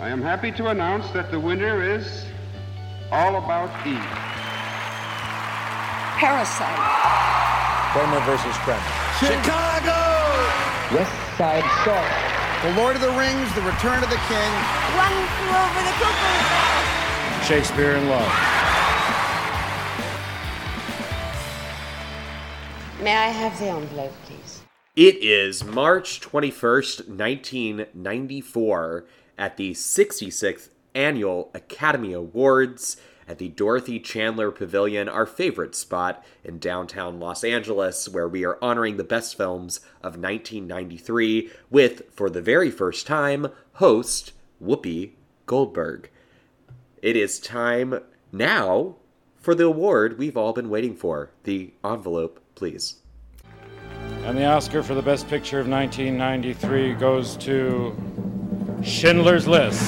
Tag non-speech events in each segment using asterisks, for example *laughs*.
I am happy to announce that the winner is All About Eve. Parasite. Kramer versus Kramer. Chicago! West Side Story. The Lord of the Rings, The Return of the King. One flew over the cuckoo's. Shakespeare in Love. May I have the envelope, please? It is March 21st, 1994, at the 66th Annual Academy Awards at the Dorothy Chandler Pavilion, our favorite spot in downtown Los Angeles, where we are honoring the best films of 1993 with, for the very first time, host Whoopi Goldberg. It is time now for the award we've all been waiting for. The envelope, please. And the Oscar for the Best Picture of 1993 goes to Schindler's List.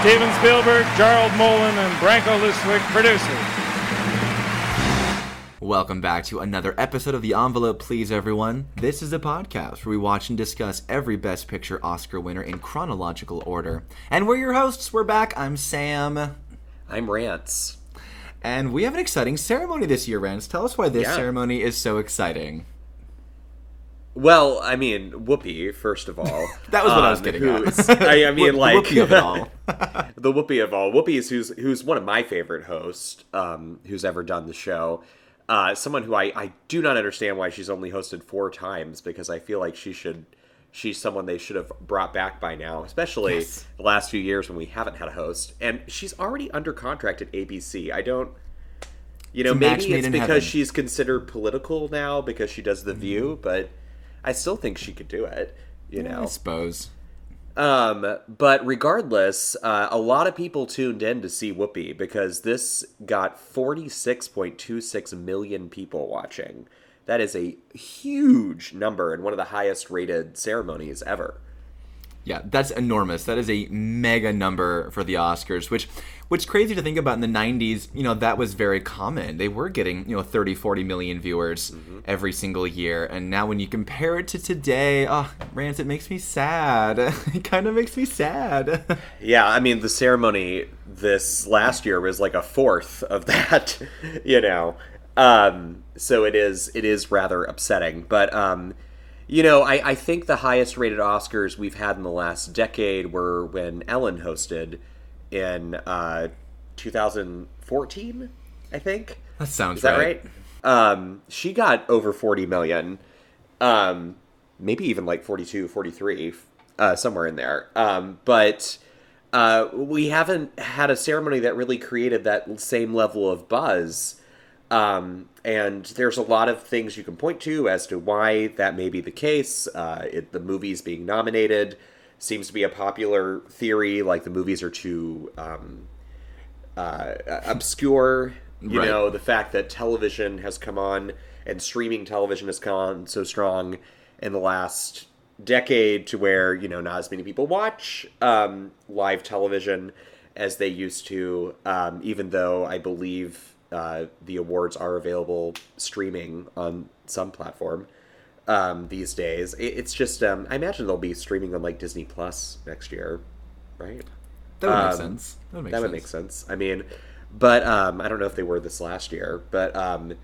Steven Spielberg, Gerald Molen, and Branko Lustig producers. Welcome back to another episode of The Envelope, please, everyone. This is a podcast where we watch and discuss every Best Picture Oscar winner in chronological order. And we're your hosts. We're back. I'm Sam. I'm Rance. And we have an exciting ceremony this year, Rance. Tell us why this Yeah. ceremony is so exciting. Well, I mean, Whoopi, first of all. *laughs* That was what I was um, getting at. I, I mean, *laughs* The like Whoopi of all. *laughs* the Whoopi of all. Whoopi is who's who's one of my favorite hosts, um, who's ever done the show. Uh, someone who I, I do not understand why she's only hosted four times because I feel like she should she's someone they should have brought back by now, especially Yes. the last few years when we haven't had a host. And she's already under contract at ABC. I don't you know, It's maybe it's because heaven. she's considered political now because she does the view, but I still think she could do it. You know, I suppose. um, but regardless, uh, a lot of people tuned in to see Whoopi because this got 46.26 million people watching. That is a huge number and one of the highest rated ceremonies ever. Yeah, that's enormous. That is a mega number for the Oscars, which which crazy to think about in the 90s, you know, that was very common. They were getting, you know, 30, 40 million viewers every single year. And now when you compare it to today, oh, Rance, it makes me sad. *laughs* it kind of makes me sad. *laughs* Yeah, I mean, the ceremony this last year was like a fourth of *laughs* that, you know. Um, so it is it is rather upsetting. But um, you know, I, I think the highest rated Oscars we've had in the last decade were when Ellen hosted in uh, 2014, I think. that sounds Is that right. right? Um, she got over 40 million. Um, maybe even like 42, 43, uh, somewhere in there. Um, but uh, we haven't had a ceremony that really created that same level of buzz. Um, and there's a lot of things you can point to as to why that may be the case. Uh, it, the movies being nominated seems to be a popular theory, like the movies are too um, uh, obscure. You Right. know, the fact that television has come on and streaming television has come on so strong in the last decade to where, you know, not as many people watch um, live television as they used to, um, even though I believe uh, the awards are available streaming on some platform um, these days. It, it's just, um, I imagine they'll be streaming on like Disney Plus next year, right? That would make Um, sense. That would make that sense. would make sense. I mean, but um, I don't know if they were this last year, but um,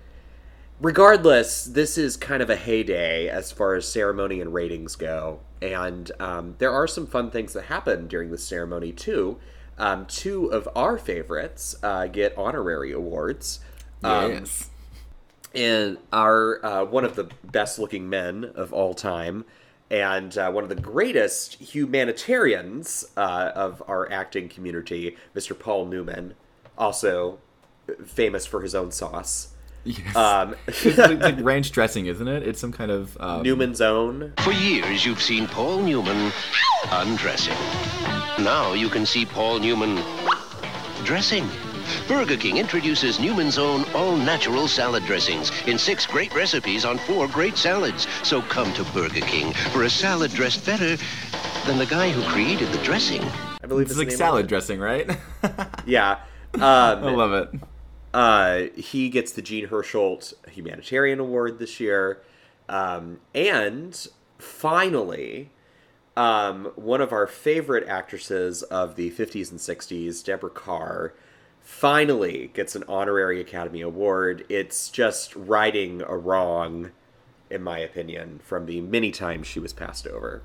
regardless, this is kind of a heyday as far as ceremony and ratings go, and um, there are some fun things that happen during the ceremony too. Um, two of our favorites uh, get honorary awards. Um, Yes. And our uh, one of the best looking men of all time and uh, one of the greatest humanitarians uh, of our acting community mr paul newman also famous for his own sauce Yes. um, *laughs* it's like, like *laughs* ranch dressing, isn't it? It's some kind of um, newman's own For years, you've seen Paul Newman undressing. Now you can see Paul Newman dressing. Burger King introduces Newman's own all-natural salad dressings in six great recipes on four great salads. So come to Burger King for a salad dressed better than the guy who created the dressing. i believe It's like the name of salad dressing, right? *laughs* yeah I um, love it. uh, he gets the Jean Hersholt Humanitarian Award this year. Um, and finally, um, one of our favorite actresses of the 50s and 60s, Deborah Kerr, finally gets an honorary Academy Award. It's just righting a wrong, in my opinion, from the many times she was passed over.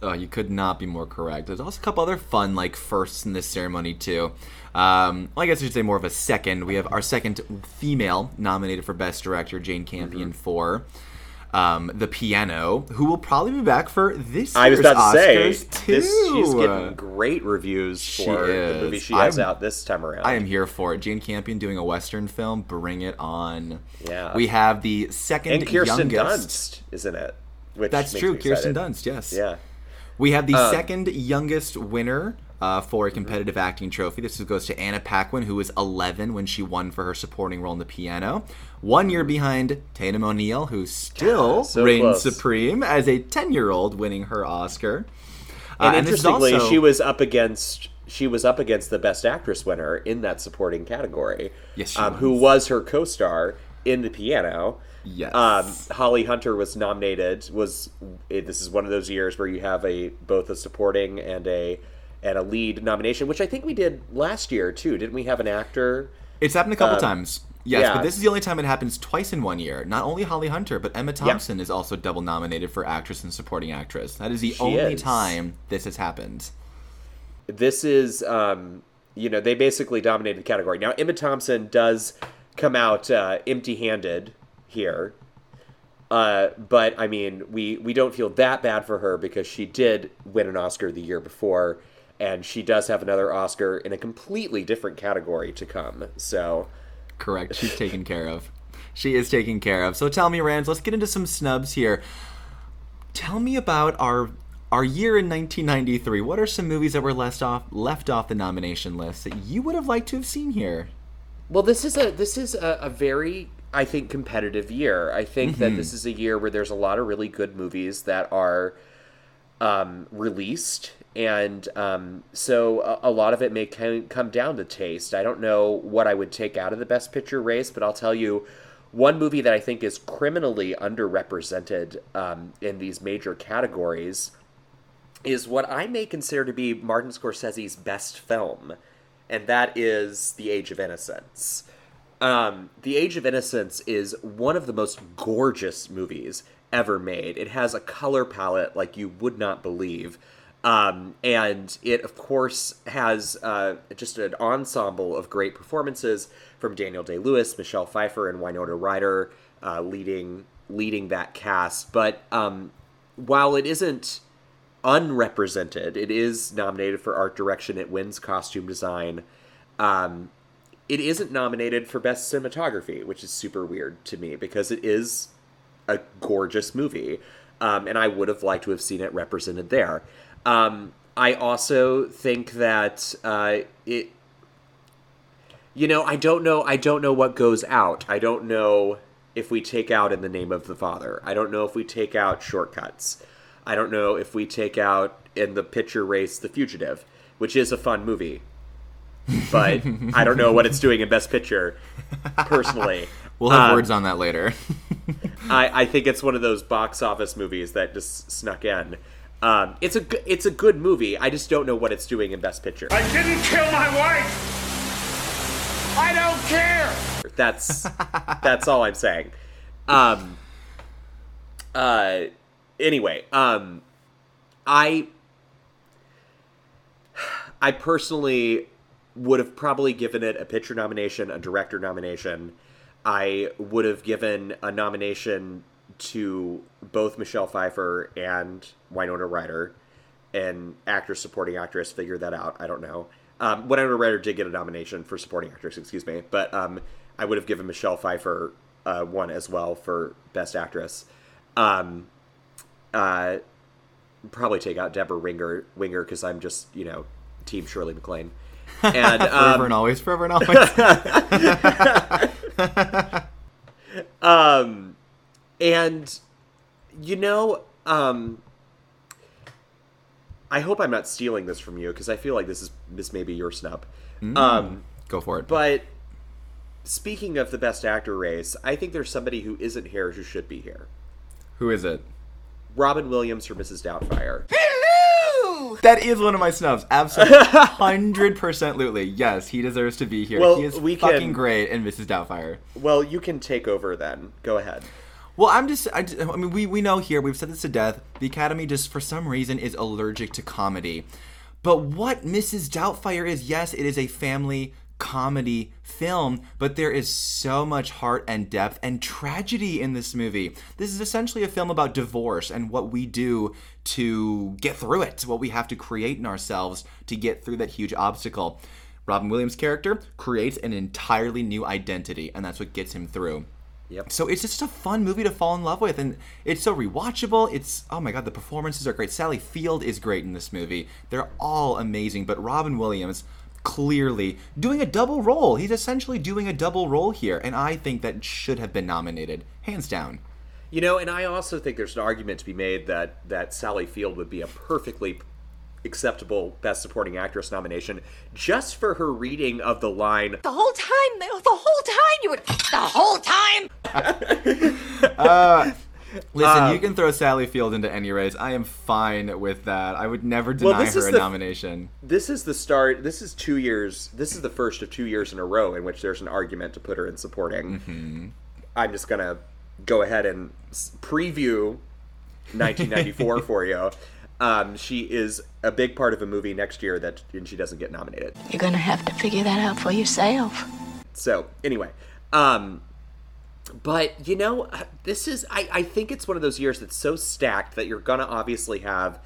Oh, you could not be more correct. There's also a couple other fun like firsts in this ceremony too. Um, well, I guess I should say more of a second. We have our second female nominated for Best Director, Jane Campion for um, The Piano, who will probably be back for this year's I was about to say, Oscars too. this, she's getting great reviews She for the movie is. she has I'm- out this time around. I am here for it. Jane Campion doing a Western film. Bring it on. Yeah. We have the second and Kirsten youngest. Dunst is in it. Which That's true. Kirsten. Dunst. Yes. Yeah. We have the Um, second youngest winner uh, for a competitive acting trophy. This goes to Anna Paquin, who was 11 when she won for her supporting role in the piano. One year behind Tatum O'Neal, who still so reigns close. supreme as a 10 year old winning her Oscar. Uh, And, interestingly, also- she was up against she was up against the best actress winner in that supporting category. Yes, she um, who was. was her co-star in the piano. Yes. Um, Holly Hunter was nominated. Was this is one of those years where you have a both a supporting and a and a lead nomination, which I think we did last year too. Didn't we have an actor? It's happened a couple Um, times. Yes, yeah. but this is the only time it happens twice in one year. Not only Holly Hunter, but Emma Thompson is also double nominated for actress and supporting actress. That is the She only is. time this has happened. this is um, you know they basically dominated the category now emma thompson does come out uh, empty-handed here uh, but i mean we we don't feel that bad for her because she did win an oscar the year before and she does have another oscar in a completely different category to come so Correct. She's taken care of. She is taken care of. So tell me, Rand, let's get into some snubs here. Tell me about our our year in 1993. What are some movies that were left off left off the nomination list that you would have liked to have seen here? Well, this is a this is a, a very I think competitive year. I think that this is a year where there's a lot of really good movies that are um, released, and um, so a, a lot of it may come, come down to taste. I don't know what I would take out of the Best Picture race, but I'll tell you. One movie that I think is criminally underrepresented um, in these major categories is what I may consider to be Martin Scorsese's best film, and that is The Age of Innocence. Um, the Age of Innocence is one of the most gorgeous movies ever made. It has a color palette like you would not believe. Um, and it, of course, has uh, just an ensemble of great performances from Daniel Day Lewis, Michelle Pfeiffer, and Winona Ryder uh, leading leading that cast. But um, while it isn't unrepresented, it is nominated for art direction. It wins costume design. Um, it isn't nominated for best cinematography, which is super weird to me because it is a gorgeous movie, um, and I would have liked to have seen it represented there. Um, I also think that uh, it, you know, I don't know. I don't know what goes out. I don't know if we take out in the name of the father. I don't know if we take out shortcuts. I don't know if we take out in the picture race the fugitive, which is a fun movie but *laughs* I don't know what it's doing in Best Picture. Personally, *laughs* We'll have Um, words on that later. I, I think it's one of those box office movies that just snuck in. Um, it's a g- it's a good movie. I just don't know what it's doing in Best Picture. I didn't kill my wife. I don't care. That's *laughs* that's all I'm saying. Um. Uh. Anyway, um, I I personally would have probably given it a picture nomination, a director nomination. I would have given a nomination to both Michelle Pfeiffer and Winona Ryder, and actor supporting actress. Figure that out. I don't know. Um, Winona Ryder did get a nomination for supporting actress, excuse me, but um, I would have given Michelle Pfeiffer uh, one as well for best actress. Um, uh, probably take out Deborah Winger Winger because I'm just you know Team Shirley MacLaine. And *laughs* forever um, and always, forever and *laughs* always. *laughs* um, and you know, um, I hope I'm not stealing this from you because I feel like this is this may be your snub. Um, Go for it. but speaking of the best actor race, I think there's somebody who isn't here who should be here. Who is it? Robin Williams for Mrs. Doubtfire. That is one of my snubs. Absolutely, *laughs* hundred percent, Lutely. Yes, he deserves to be here. Well, he is we fucking can- great in Mrs. Doubtfire. Well, you can take over then. Go ahead. Well, I'm just, I, I mean, we, we know here, we've said this to death, the Academy just, for some reason, is allergic to comedy. But what Mrs. Doubtfire is, yes, it is a family comedy film, but there is so much heart and depth and tragedy in this movie. This is essentially a film about divorce and what we do to get through it, what we have to create in ourselves to get through that huge obstacle. Robin Williams' character creates an entirely new identity, and that's what gets him through. Yep. So it's just a fun movie to fall in love with, and it's so rewatchable. It's oh my god, the performances are great. Sally Field is great in this movie. They're all amazing, but Robin Williams clearly doing a double role. He's essentially doing a double role here, and I think that should have been nominated, hands down. You know, and I also think there's an argument to be made that that Sally Field would be a perfectly acceptable Best Supporting Actress nomination just for her reading of the line. The whole time, the whole time you would. The whole time. *laughs* Listen, Um, you can throw Sally Field into any race. I am fine with that. I would never deny this her is a the- nomination. This is the start. This is two years. This is the first of two years in a row in which there's an argument to put her in supporting. Mm-hmm. I'm just gonna go ahead and preview 1994 *laughs* for you. Um, she is a big part of a movie next year that and she doesn't get nominated. You're gonna have to figure that out for yourself. So anyway, um, but you know, this is I, I think it's one of those years that's so stacked that you're gonna obviously have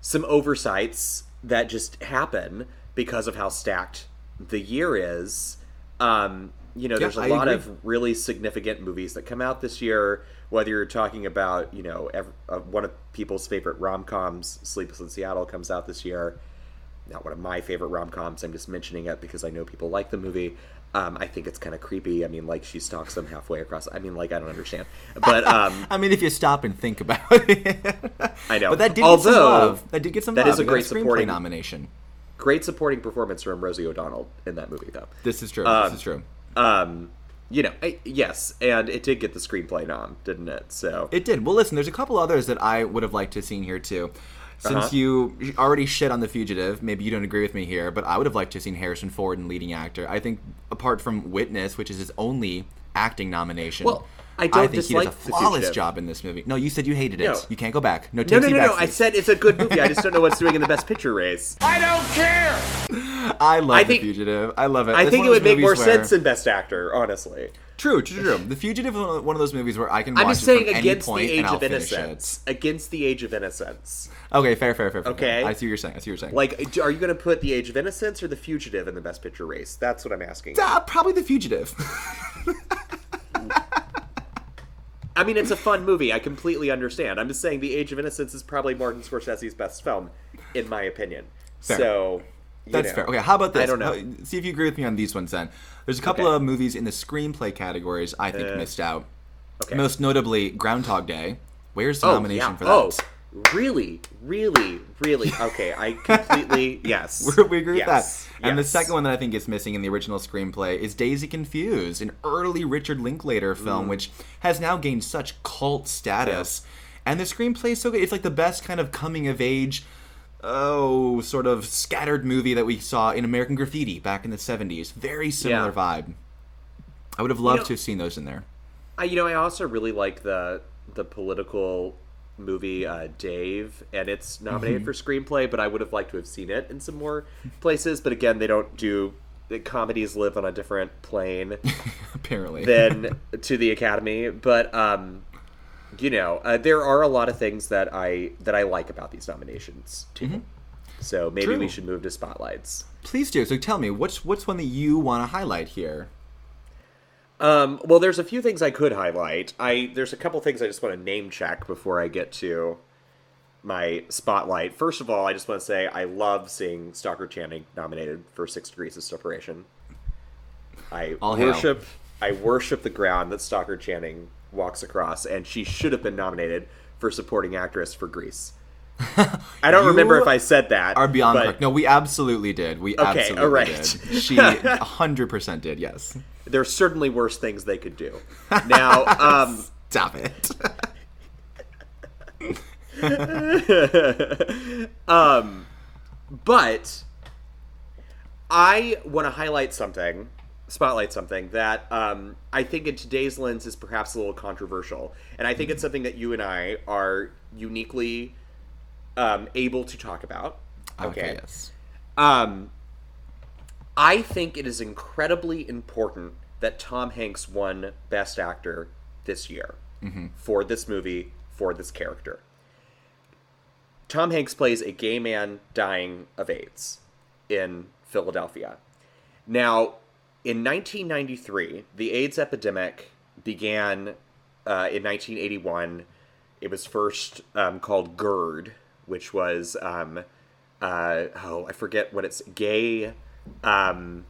some oversights that just happen because of how stacked the year is. Um, you know, there's a I lot agree. of really significant movies that come out this year. Whether you're talking about, you know, ev- uh, one of people's favorite rom coms, Sleepless in Seattle, comes out this year not one of my favorite rom coms. I'm just mentioning it because I know people like the movie. Um, I think it's kind of creepy. I mean, like she stalks them halfway across. I mean, like I don't understand, but um, *laughs* I mean, if you stop and think about it, *laughs* I know. But that did get some love. That did get some that love. is a great supporting- nomination. great supporting performance from Rosie O'Donnell in that movie, though. This is true. Um, this is true. Um, you know, I, yes, and it did get the screenplay nom, didn't it? So It did. Well, listen, there's a couple others that I would have liked to have seen here too. Since Uh-huh. you already shit on The Fugitive, maybe you don't agree with me here, but I would have liked to have seen Harrison Ford in leading actor. I think, apart from Witness, which is his only acting nomination, Well, I don't think he does a dislike The flawless job in this movie. No, you said you hated it. No. You can't go back. No, no, no, no, no. I said it's a good movie. I just don't know what's doing in the Best Picture race. *laughs* I don't care. I love I The Fugitive. I love it. I It's think it would make more where- sense in Best Actor, honestly. True, true, true. The Fugitive is one of- those movies where I can watch I'm just it saying from any against point the and age of finish innocence. Against the age of innocence. Okay, fair, fair, fair, fair. Okay. I see what you're saying. I see what you're saying. Like, are you going to put the age of innocence or the fugitive in the Best Picture race? That's what I'm asking. Ah, probably The Fugitive. *laughs* I mean, it's a fun movie. I completely understand. I'm just saying the age of innocence is probably Martin Scorsese's best film, in my opinion. Fair. So. That's know. fair. Okay, how about this? I don't know. See if you agree with me on these ones then. There's a couple Okay. of movies in the screenplay categories I think Uh, missed out. okay. Most notably, Groundhog Day. Where's the Oh, nomination yeah. for that? Oh, really, really, really. *laughs* Okay, I completely yes. We're- *laughs* we agree yes. with that. And the second one that I think is missing in the original screenplay is Dazed and Confused, an early Richard Linklater film, Mm. which has now gained such cult status. And the screenplay is so good. It's like the best kind of coming of age, oh, sort of scattered movie that we saw in American Graffiti back in the 70s. Very similar Yeah. vibe. I would have loved know- to have seen those in there. I, you know, I also really like the the political movie uh, Dave, and it's nominated Mhm. for screenplay. But I would have liked to have seen it in some more places. But again, they don't do the comedies live on a different plane *laughs* Apparently. than *laughs* to the Academy. But um, you know, uh, there are a lot of things that I that I like about these nominations too. So maybe True. we should move to spotlights. Please do. So tell me, what's what's one that you want to highlight here? Um, well, there's a few things I could highlight. I there's a couple things I just want to name check before I get to my spotlight. First of all, I just want to say I love seeing Stockard Channing nominated for Six Degrees of Separation. I All worship I worship the ground that Stockard Channing walks across, and she should have been nominated for supporting actress for Grease. I don't You remember if I said that. Are beyond but correct. No, we absolutely did. We Okay, absolutely all right. did. *laughs* She 100% did, yes. there's certainly worse things they could do. Now, *laughs* um, Stop it. *laughs* um, but I want to highlight something, spotlight something that um, I think in today's lens is perhaps a little controversial, and I think it's something that you and I are uniquely um, able to talk about. Okay, yes. Um, I think it is incredibly important that Tom Hanks won Best Actor this year for this movie for this character. Tom Hanks plays a gay man dying of AIDS in Philadelphia. Now, in 1993, the AIDS epidemic began uh, in 1981. It was first um, called GRID, which was, um, uh, oh, I forget what it's, gay. Um,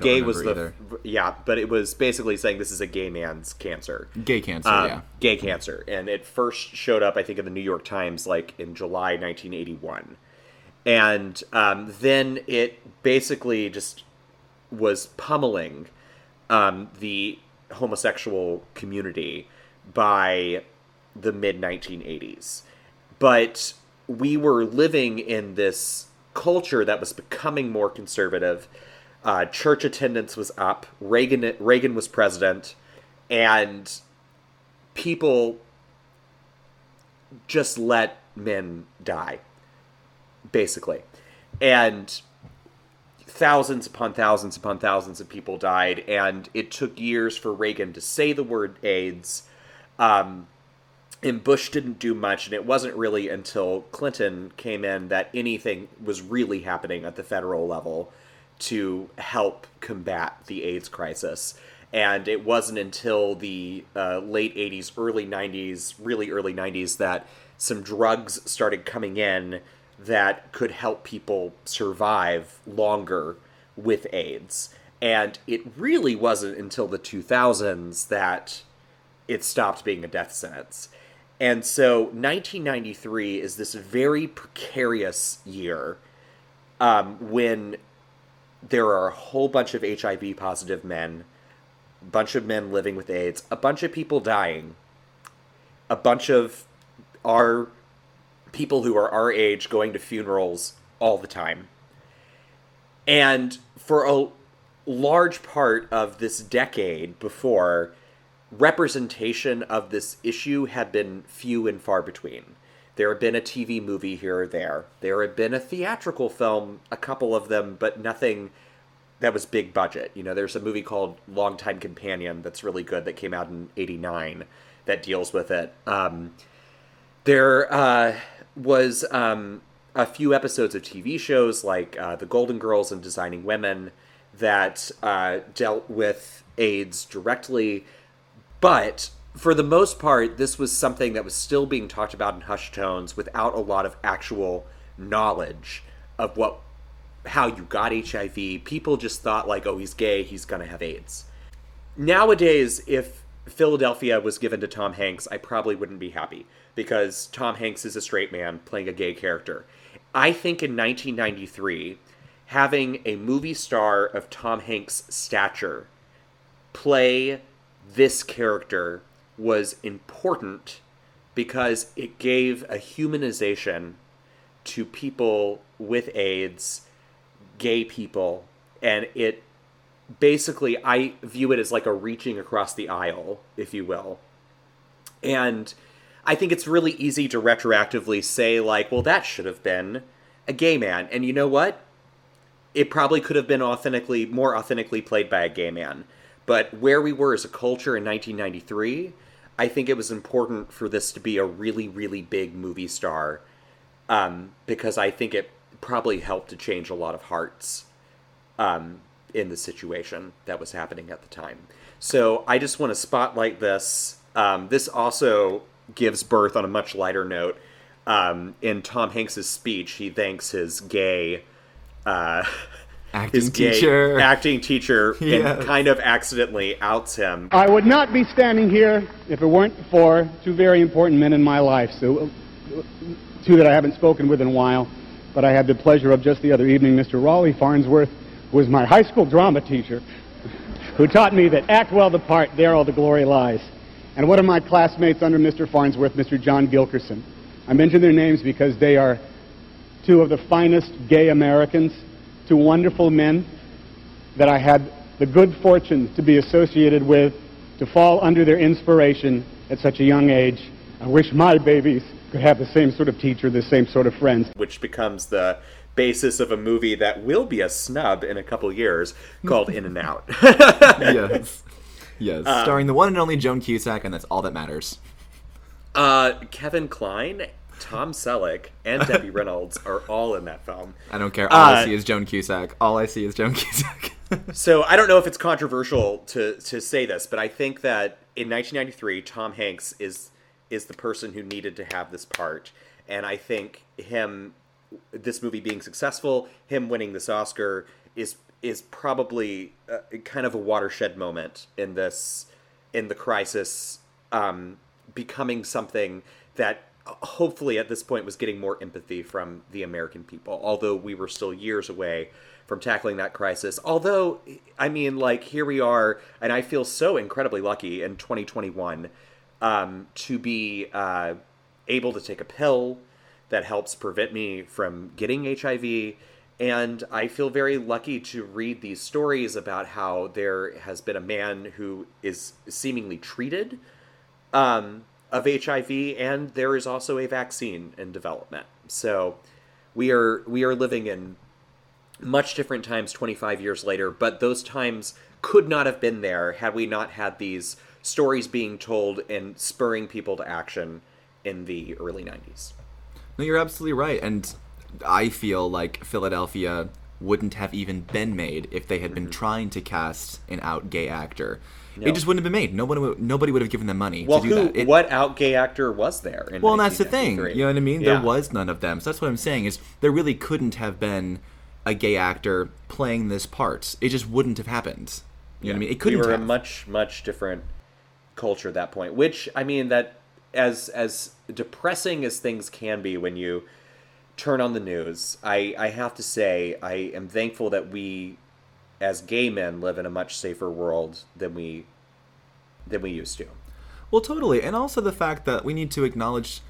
gay was the, remember yeah, but it was basically saying this is a gay man's cancer. Gay cancer, Um, yeah. Gay cancer. And it first showed up, I think, in the New York Times, like in July 1981. And um, then it basically just was pummeling um, the homosexual community by the mid 1980s. But we were living in this culture that was becoming more conservative. Uh, church attendance was up. Reagan Reagan was president, and people just let men die, basically, and thousands upon thousands upon thousands of people died, and it took years for Reagan to say the word AIDS. Um, and Bush didn't do much, and it wasn't really until Clinton came in that anything was really happening at the federal level to help combat the AIDS crisis. And it wasn't until the uh, late 80s, early 90s, really early 90s, that some drugs started coming in that could help people survive longer with AIDS. And it really wasn't until the 2000s that it stopped being a death sentence. And so 1993 is this very precarious year um, when there are a whole bunch of HIV positive men, a bunch of men living with AIDS, a bunch of people dying, a bunch of our people who are our age going to funerals all the time. And for a large part of this decade before, representation of this issue had been few and far between. There had been a TV movie here or there. There had been a theatrical film, a couple of them, but nothing that was big budget. You know, there's a movie called Longtime Companion that's really good that came out in 89 that deals with it. Um, there uh, was um, a few episodes of TV shows like uh, The Golden Girls and Designing Women that uh, dealt with AIDS directly. But for the most part, this was something that was still being talked about in hushed tones without a lot of actual knowledge of what how you got HIV. People just thought like, oh, he's gay, he's gonna have AIDS. Nowadays, if Philadelphia was given to Tom Hanks, I probably wouldn't be happy because Tom Hanks is a straight man playing a gay character. I think in 1993, having a movie star of Tom Hanks' stature play this character was important because it gave a humanization to people with AIDS, gay people, and it basically I view it as like a reaching across the aisle, if you will. And I think it's really easy to retroactively say like, well that should have been a gay man. And you know what? It probably could have been authentically more authentically played by a gay man. But where we were as a culture in 1993, I think it was important for this to be a really, really big movie star um, because I think it probably helped to change a lot of hearts um, in the situation that was happening at the time. So I just want to spotlight this. Um, this also gives birth on a much lighter note. Um, in Tom Hanks's speech, he thanks his gay, uh, *laughs* Acting his gay teacher. acting teacher, *laughs* Yes. and kind of accidentally outs him. I would not be standing here if it weren't for two very important men in my life. So, two that I haven't spoken with in a while, but I had the pleasure of just the other evening. Mr. Raleigh Farnsworth was my high school drama teacher, who taught me that act well the part, there all the glory lies. And one of my classmates under Mr. Farnsworth, Mr. John Gilkerson. I mention their names because they are two of the finest gay Americans, two wonderful men that I had the good fortune to be associated with, to fall under their inspiration at such a young age. I wish my babies could have the same sort of teacher, the same sort of friends. which becomes the basis of a movie that will be a snub in a couple years called In and Out. *laughs* yes. *laughs* Yes. Um, Starring the one and only Joan Cusack, and that's all that matters. Uh, Kevin Kline, Tom Selleck, and Debbie *laughs* Reynolds are all in that film. I don't care. All I Uh, see is Joan Cusack. All I see is Joan Cusack. *laughs* So I don't know if it's controversial to to say this, but I think that in 1993, Tom Hanks is is the person who needed to have this part, and I think him, this movie being successful, him winning this Oscar is is probably uh, kind of a watershed moment in this in the crisis, um, becoming something that hopefully at this point was getting more empathy from the American people, although we were still years away from tackling that crisis. Although, I mean, like, here we are, and I feel so incredibly lucky in 2021 um, to be uh, able to take a pill that helps prevent me from getting HIV. And I feel very lucky to read these stories about how there has been a man who is seemingly treated um, of HIV, and there is also a vaccine in development. So we are we are living in much different times 25 years later, but those times could not have been there had we not had these stories being told and spurring people to action in the early 90s. No, you're absolutely right. And I feel like Philadelphia wouldn't have even been made if they had been mm-hmm. trying to cast an out gay actor. No. It just wouldn't have been made. Nobody, would- nobody would have given them money Well, to do who, that. It- what out gay actor was there? Well, and that's the thing. You know what I mean? Yeah. There was none of them. So that's what I'm saying is there really couldn't have been a gay actor playing this part. It just wouldn't have happened. You know what I mean? It couldn't we were have. a much much different culture at that point which i mean that as as depressing as things can be when you turn on the news i i have to say i am thankful that we as gay men live in a much safer world than we than we used to Well, totally. And also the fact that we need to acknowledge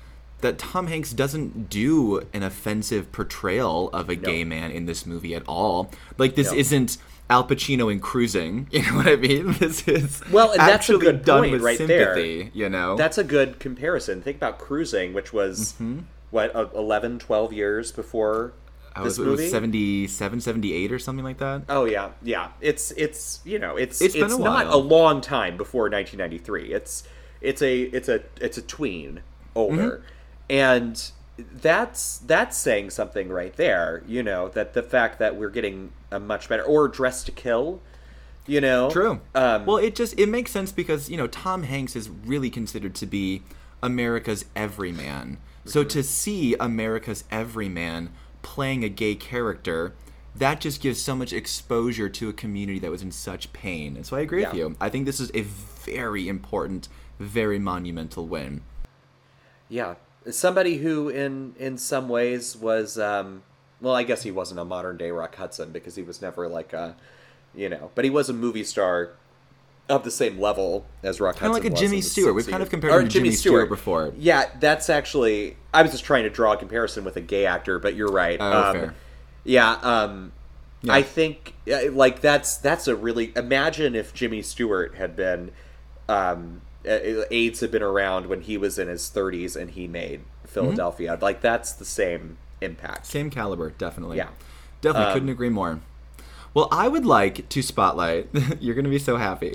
that Tom Hanks doesn't do an offensive portrayal of a gay man in this movie at all. Like, this No. isn't Al Pacino in Cruising. *laughs* You know what I mean? *laughs* This is well and that's a good done point with right sympathy, there you know? that's a good comparison think about cruising which was Mm-hmm. what uh, 11 12 years before I this was, it movie was 77, 78 or something like that. Oh yeah, yeah. It's it's you know it's It's a not a long time before 1993. It's it's a it's a it's a tween older, Mm-hmm. and that's that's saying something right there. You know that the fact that we're getting a much better or Dress to Kill. You know, True. Um, well, it just it makes sense because you know Tom Hanks is really considered to be America's everyman. So Mm-hmm. to see America's everyman playing a gay character, that just gives so much exposure to a community that was in such pain. And so I agree with you. I think this is a very important, very monumental win. Yeah, somebody who, in in some ways, was um, well, I guess he wasn't a modern day Rock Hudson because he was never like a, you know, but he was a movie star of the same level as Rock Kinda like a Jimmy Stewart. We've kind of compared Or him to Jimmy Stewart before. Yeah, that's actually. I was just trying to draw a comparison with a gay actor, but you're right. Oh, um, fair. Yeah, um, Yeah. I think like that's that's a really imagine if Jimmy Stewart had been um, AIDS had been around when he was in his 30s and he made Philadelphia. Mm-hmm. Like that's the same impact. Same caliber, definitely. Yeah. Definitely Um, couldn't agree more. Well, I would like to spotlight. *laughs* You're going to be so happy.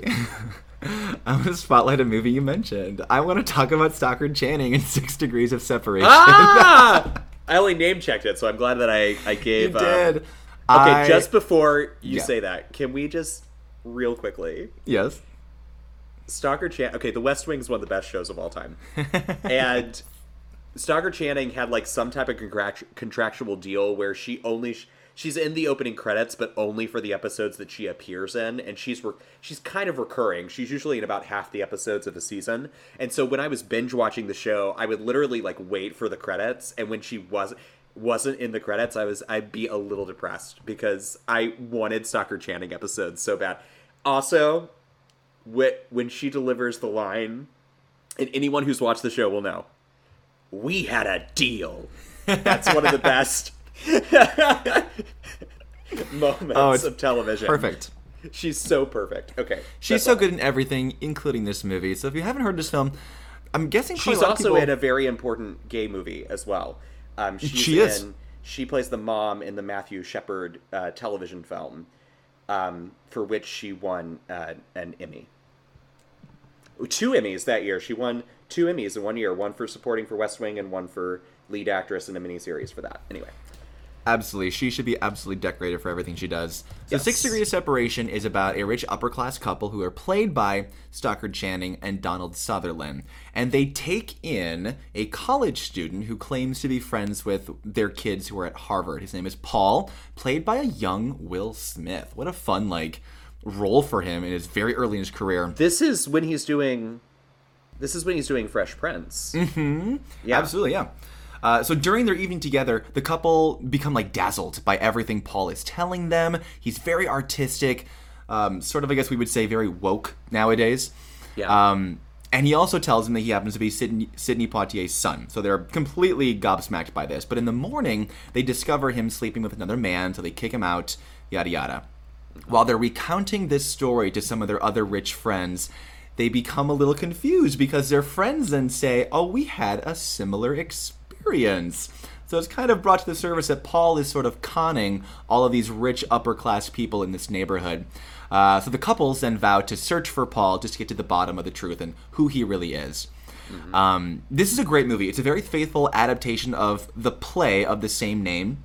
I want to spotlight a movie you mentioned. I want to talk about Stockard Channing in *laughs* Six Degrees of Separation. Ah! *laughs* I only name checked it, so I'm glad that I I gave. You did. okay, I- just before you Yeah. say that, can we just real quickly yes. Stockard Channing. Okay, The West Wing is one of the best shows of all time, and Stockard Channing had like some type of contractual deal where she only sh- she's in the opening credits, but only for the episodes that she appears in, and she's re- she's kind of recurring. She's usually in about half the episodes of a season, and so when I was binge watching the show, I would literally like wait for the credits, and when she was wasn't in the credits, I was I'd be a little depressed because I wanted Stockard Channing episodes so bad. Also, wh- when she delivers the line, and anyone who's watched the show will know, we had a deal. That's one of the *laughs* best. *laughs* Moments Oh, it's of television. perfect. She's so perfect. Okay. She's so all. good in everything, including this movie. So if you haven't heard this film, I'm guessing She's also people- in a very important gay movie as well. Um, she's She in, is. She plays the mom in the Matthew Shepard uh, television film, um, for which she won uh, an Emmy. Two Emmys that year. She won two Emmys in one year. One for supporting for West Wing and one for lead actress in a miniseries for that. Anyway. Absolutely. She should be absolutely decorated for everything she does. So Yes. Six Degrees of Separation is about a rich upper class couple who are played by Stockard Channing and Donald Sutherland. And they take in a college student who claims to be friends with their kids who are at Harvard. His name is Paul, played by a young Will Smith. What a fun, like, role for him in his very early in his career. This is when he's doing. This is when he's doing Fresh Prince. Mm-hmm. Yeah. Absolutely, yeah. Uh, so during their evening together, the couple become like dazzled by everything Paul is telling them. He's very artistic, um, sort of, I guess we would say, very woke nowadays. Yeah. Um, and he also tells them that he happens to be Sidney, Sidney Poitier's son. So they're completely gobsmacked by this. But in the morning, they discover him sleeping with another man, so they kick him out, yada yada. While they're recounting this story to some of their other rich friends, they become a little confused because their friends then say, Oh, we had a similar experience. So it's kind of brought to the surface that Paul is sort of conning all of these rich upper class people in this neighborhood. Uh, so the couples then vow to search for Paul just to get to the bottom of the truth and who he really is. Um, this is a great movie. It's a very faithful adaptation of the play of the same name.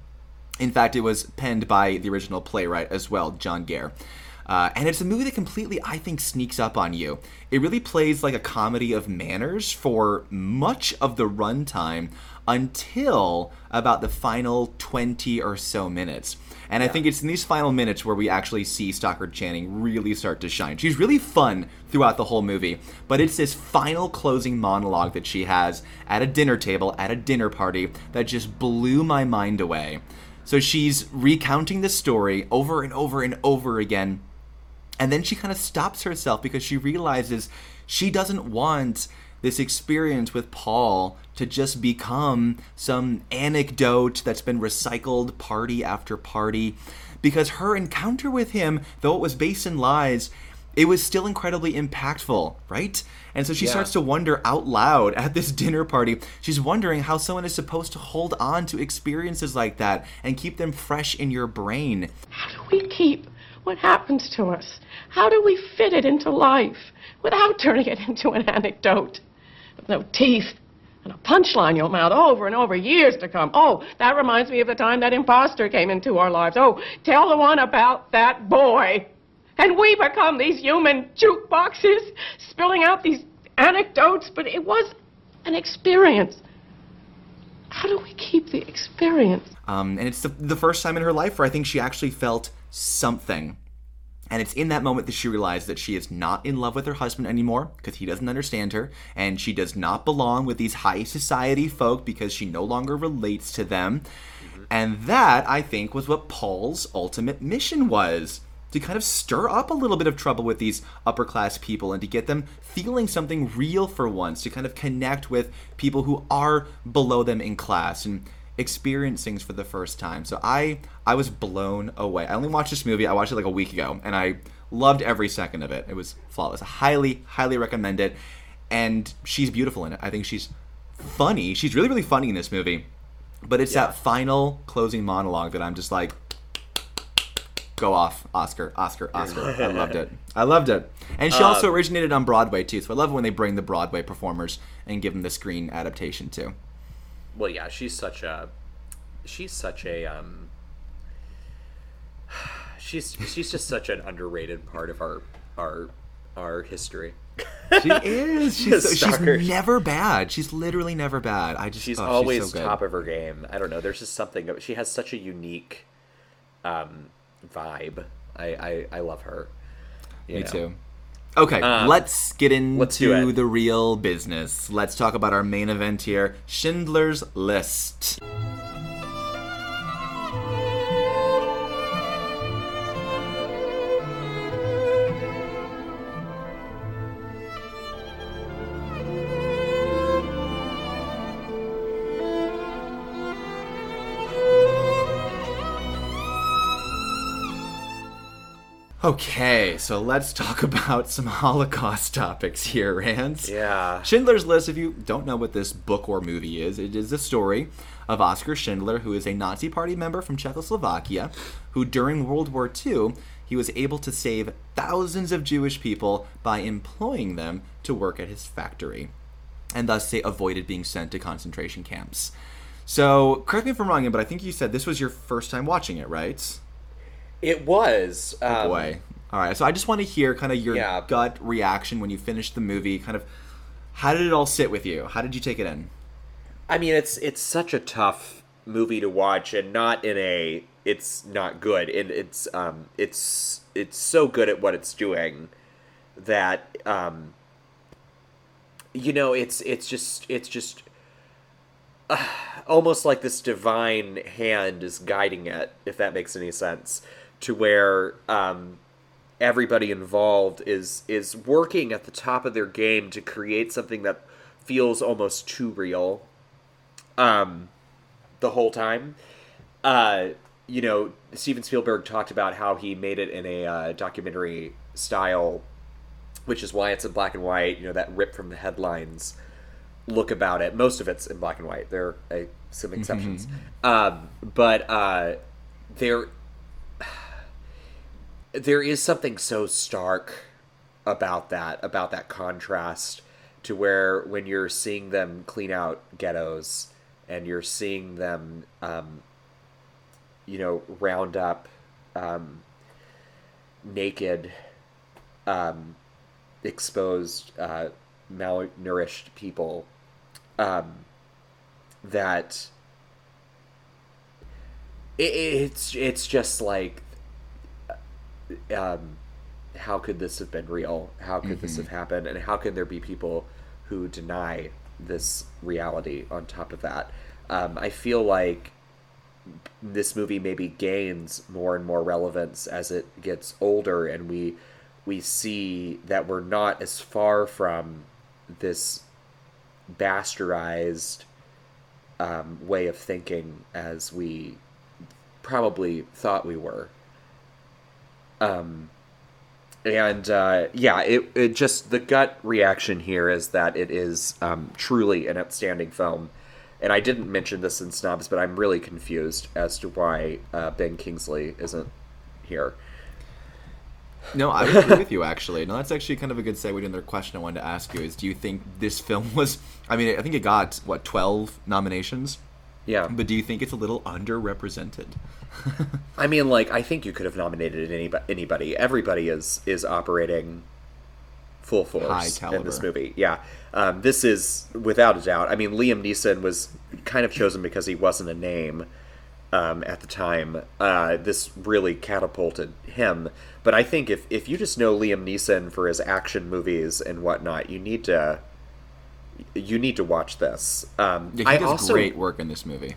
In fact, it was penned by the original playwright as well, John Guare. Uh, and it's a movie that completely, I think, sneaks up on you. It really plays like a comedy of manners for much of the runtime until about the final 20 or so minutes. And I think it's in these final minutes where we actually see Stockard Channing really start to shine. She's really fun throughout the whole movie, but it's this final closing monologue that she has at a dinner table, at a dinner party, that just blew my mind away. So she's recounting the story over and over and over again. And then she kind of stops herself because she realizes she doesn't want this experience with Paul to just become some anecdote that's been recycled party after party. Because her encounter with him, though it was based in lies, it was still incredibly impactful, right? And so she Yeah. starts to wonder out loud at this dinner party. She's wondering how someone is supposed to hold on to experiences like that and keep them fresh in your brain. How do we keep what happens to us? How do we fit it into life without turning it *laughs* into an anecdote? With no teeth and a punchline you'll mouth over and over years to come. Oh, that reminds me of the time that imposter came into our lives. Oh, tell the one about that boy. And we become these human jukeboxes, spilling out these anecdotes, but it was an experience. How do we keep the experience? Um, and it's the, the first time in her life where I think she actually felt something. And it's in that moment that she realizes that she is not in love with her husband anymore because he doesn't understand her, and she does not belong with these high society folk because she no longer relates to them. Mm-hmm. And that, I think, was what Paul's ultimate mission was to kind of stir up a little bit of trouble with these upper class people and to get them feeling something real for once, to kind of connect with people who are below them in class and experience things for the first time. So I I was blown away. I only watched this movie. I watched it like a week ago and I loved every second of it. It was flawless. I highly highly recommend it. And she's beautiful in it. I think she's funny. She's really really funny in this movie. But it's that final closing monologue that I'm just like go off Oscar, Oscar, Oscar. I *laughs* loved it. I loved it. And she also Um, originated on Broadway too. So I love when they bring the Broadway performers and give them the screen adaptation too. Well, yeah, she's such a she's such a um she's she's just such an underrated part of our our our history. She is. *laughs* She's, so, she's never bad. She's literally never bad. I just She's oh, always so top of her game. I don't know. There's just something. She has such a unique um, vibe. I, I I love her. you Me know. too. Okay, Um, let's get into let's the real business. Let's talk about our main event here Schindler's List. Okay, so let's talk *laughs* about some Holocaust topics here, Rance. Yeah. Schindler's List, if you don't know what this book or movie is, it is the story of Oskar Schindler, who is a Nazi Party member from Czechoslovakia, who during World War II, he was able to save thousands of Jewish people by employing them to work at his factory, and thus they avoided being sent to concentration camps. So, correct me if I'm wrong, but I think you said this was your first time watching it, right? It was. Um, Oh boy. All right. So I just want to hear kind of your Yeah. gut reaction when you finished the movie. Kind of, how did it all sit with you? How did you take it in? I mean, it's it's such a tough movie to watch, and not in a it's not good. And it's um it's it's so good at what it's doing that um you know it's it's just it's just uh, *sighs* almost like this divine hand is guiding it, if that makes any sense, to where um everybody involved is is working at the top of their game to create something that feels almost too real um the whole time. Uh you know steven spielberg talked about how he made it in a uh, documentary style which is why it's in black and white you know that rip from the headlines look about it. Most of it's in black and white. There are uh, some exceptions. Um but uh there there is something so stark about that about that contrast to where when you're seeing them clean out ghettos and you're seeing them um, you know round up um, naked um, exposed uh, malnourished people um, that it, it's it's just like um, how could this have been real? How could this Mhm. have happened? And how can there be people who deny this reality on top of that? Um, I feel like this movie maybe gains more and more relevance as it gets older, and we we see that we're not as far from this bastardized um, way of thinking as we probably thought we were. Um, and uh, yeah, it, it just the gut reaction here is that it is um, truly an outstanding film. And I didn't mention this in snobs, but I'm really confused as to why uh, Ben Kingsley isn't here. No, I agree *laughs* with you actually. No, that's actually kind of a good segue to another question I wanted to ask you. Is do you think this film was? I mean, I think it got what twelve nominations. Yeah. But do you think it's a little underrepresented? *laughs* I mean, like I think you could have nominated anybody. Anybody, everybody is is operating full force in this movie. Yeah, um, this is without a doubt. I mean, Liam Neeson was kind of chosen because he wasn't a name um, at the time. Uh, this really catapulted him. But I think if if you just know Liam Neeson for his action movies and whatnot, you need to you need to watch this. Um, Yeah, he I does also great work in this movie.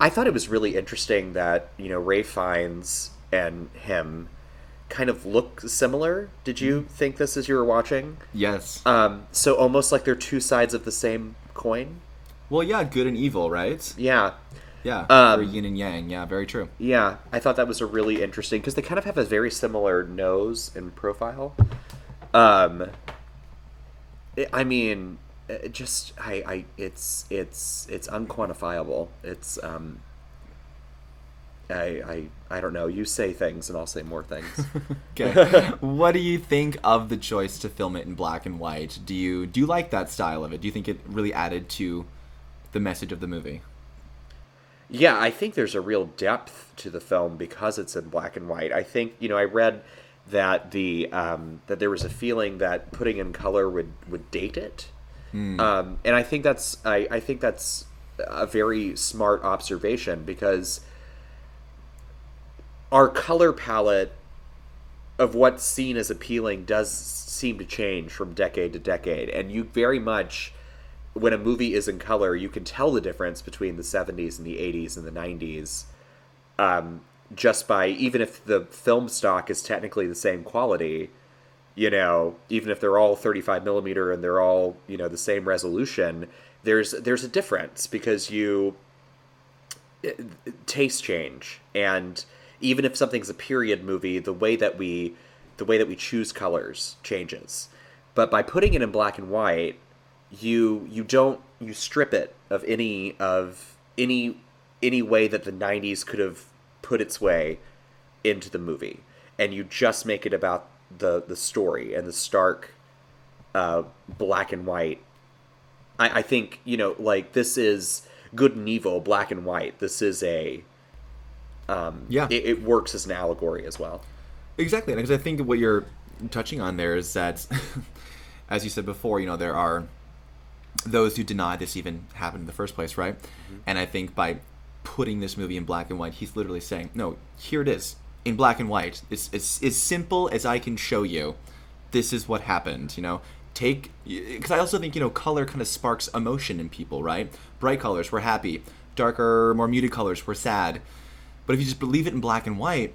I thought it was really interesting that you know Ralph Fiennes and him kind of look similar. Did you think this as you were watching? Yes. Um, so almost like they're two sides of the same coin. Well, yeah, good and evil, right? Yeah. Yeah. Um, or yin and yang. Yeah, very true. Yeah, I thought that was a really interesting because they kind of have a very similar nose and profile. Um, I mean, it just I, I it's it's it's unquantifiable. It's um. I, I I don't know. You say things and I'll say more things. *laughs* Okay. what do you think of the choice to film it in black and white? Do you do you like that style of it? Do you think it really added to the message of the movie? Yeah, I think there's a real depth to the film because it's in black and white. I think you know I read that the um, that there was a feeling that putting in color would would date it, Hmm. um, and I think that's I, I think that's a very smart observation because our color palette of what's seen as appealing does seem to change from decade to decade, and you very much when a movie is in color, you can tell the difference between the 70s and the 80s and the 90s um, just by, even if the film stock is technically the same quality, you know, even if they're all 35 millimeter and they're all, you know, the same resolution, there's there's a difference because you it- it- taste change and even if something's a period movie the way that we the way that we choose colors changes. But by putting it in black and white, you you don't you strip it of any of any any way that the 90s could have put its way into the movie and you just make it about the the story and the stark uh, black and white. I, I think you know like this is good and evil black and white. This is a um, Yeah. it, it works as an allegory as well. Exactly, because I think what you're touching on there is that, *laughs* as you said before, you know there are those who deny this even happened in the first place, right? And I think by putting this movie in black and white, he's literally saying, "No, here it is in black and white. It's it's as simple as I can show you. This is what happened." You know, take because I also think you know color kind of sparks emotion in people, right? Bright colors, we're happy. Darker, more muted colors, we're sad. But if you just believe it in black and white,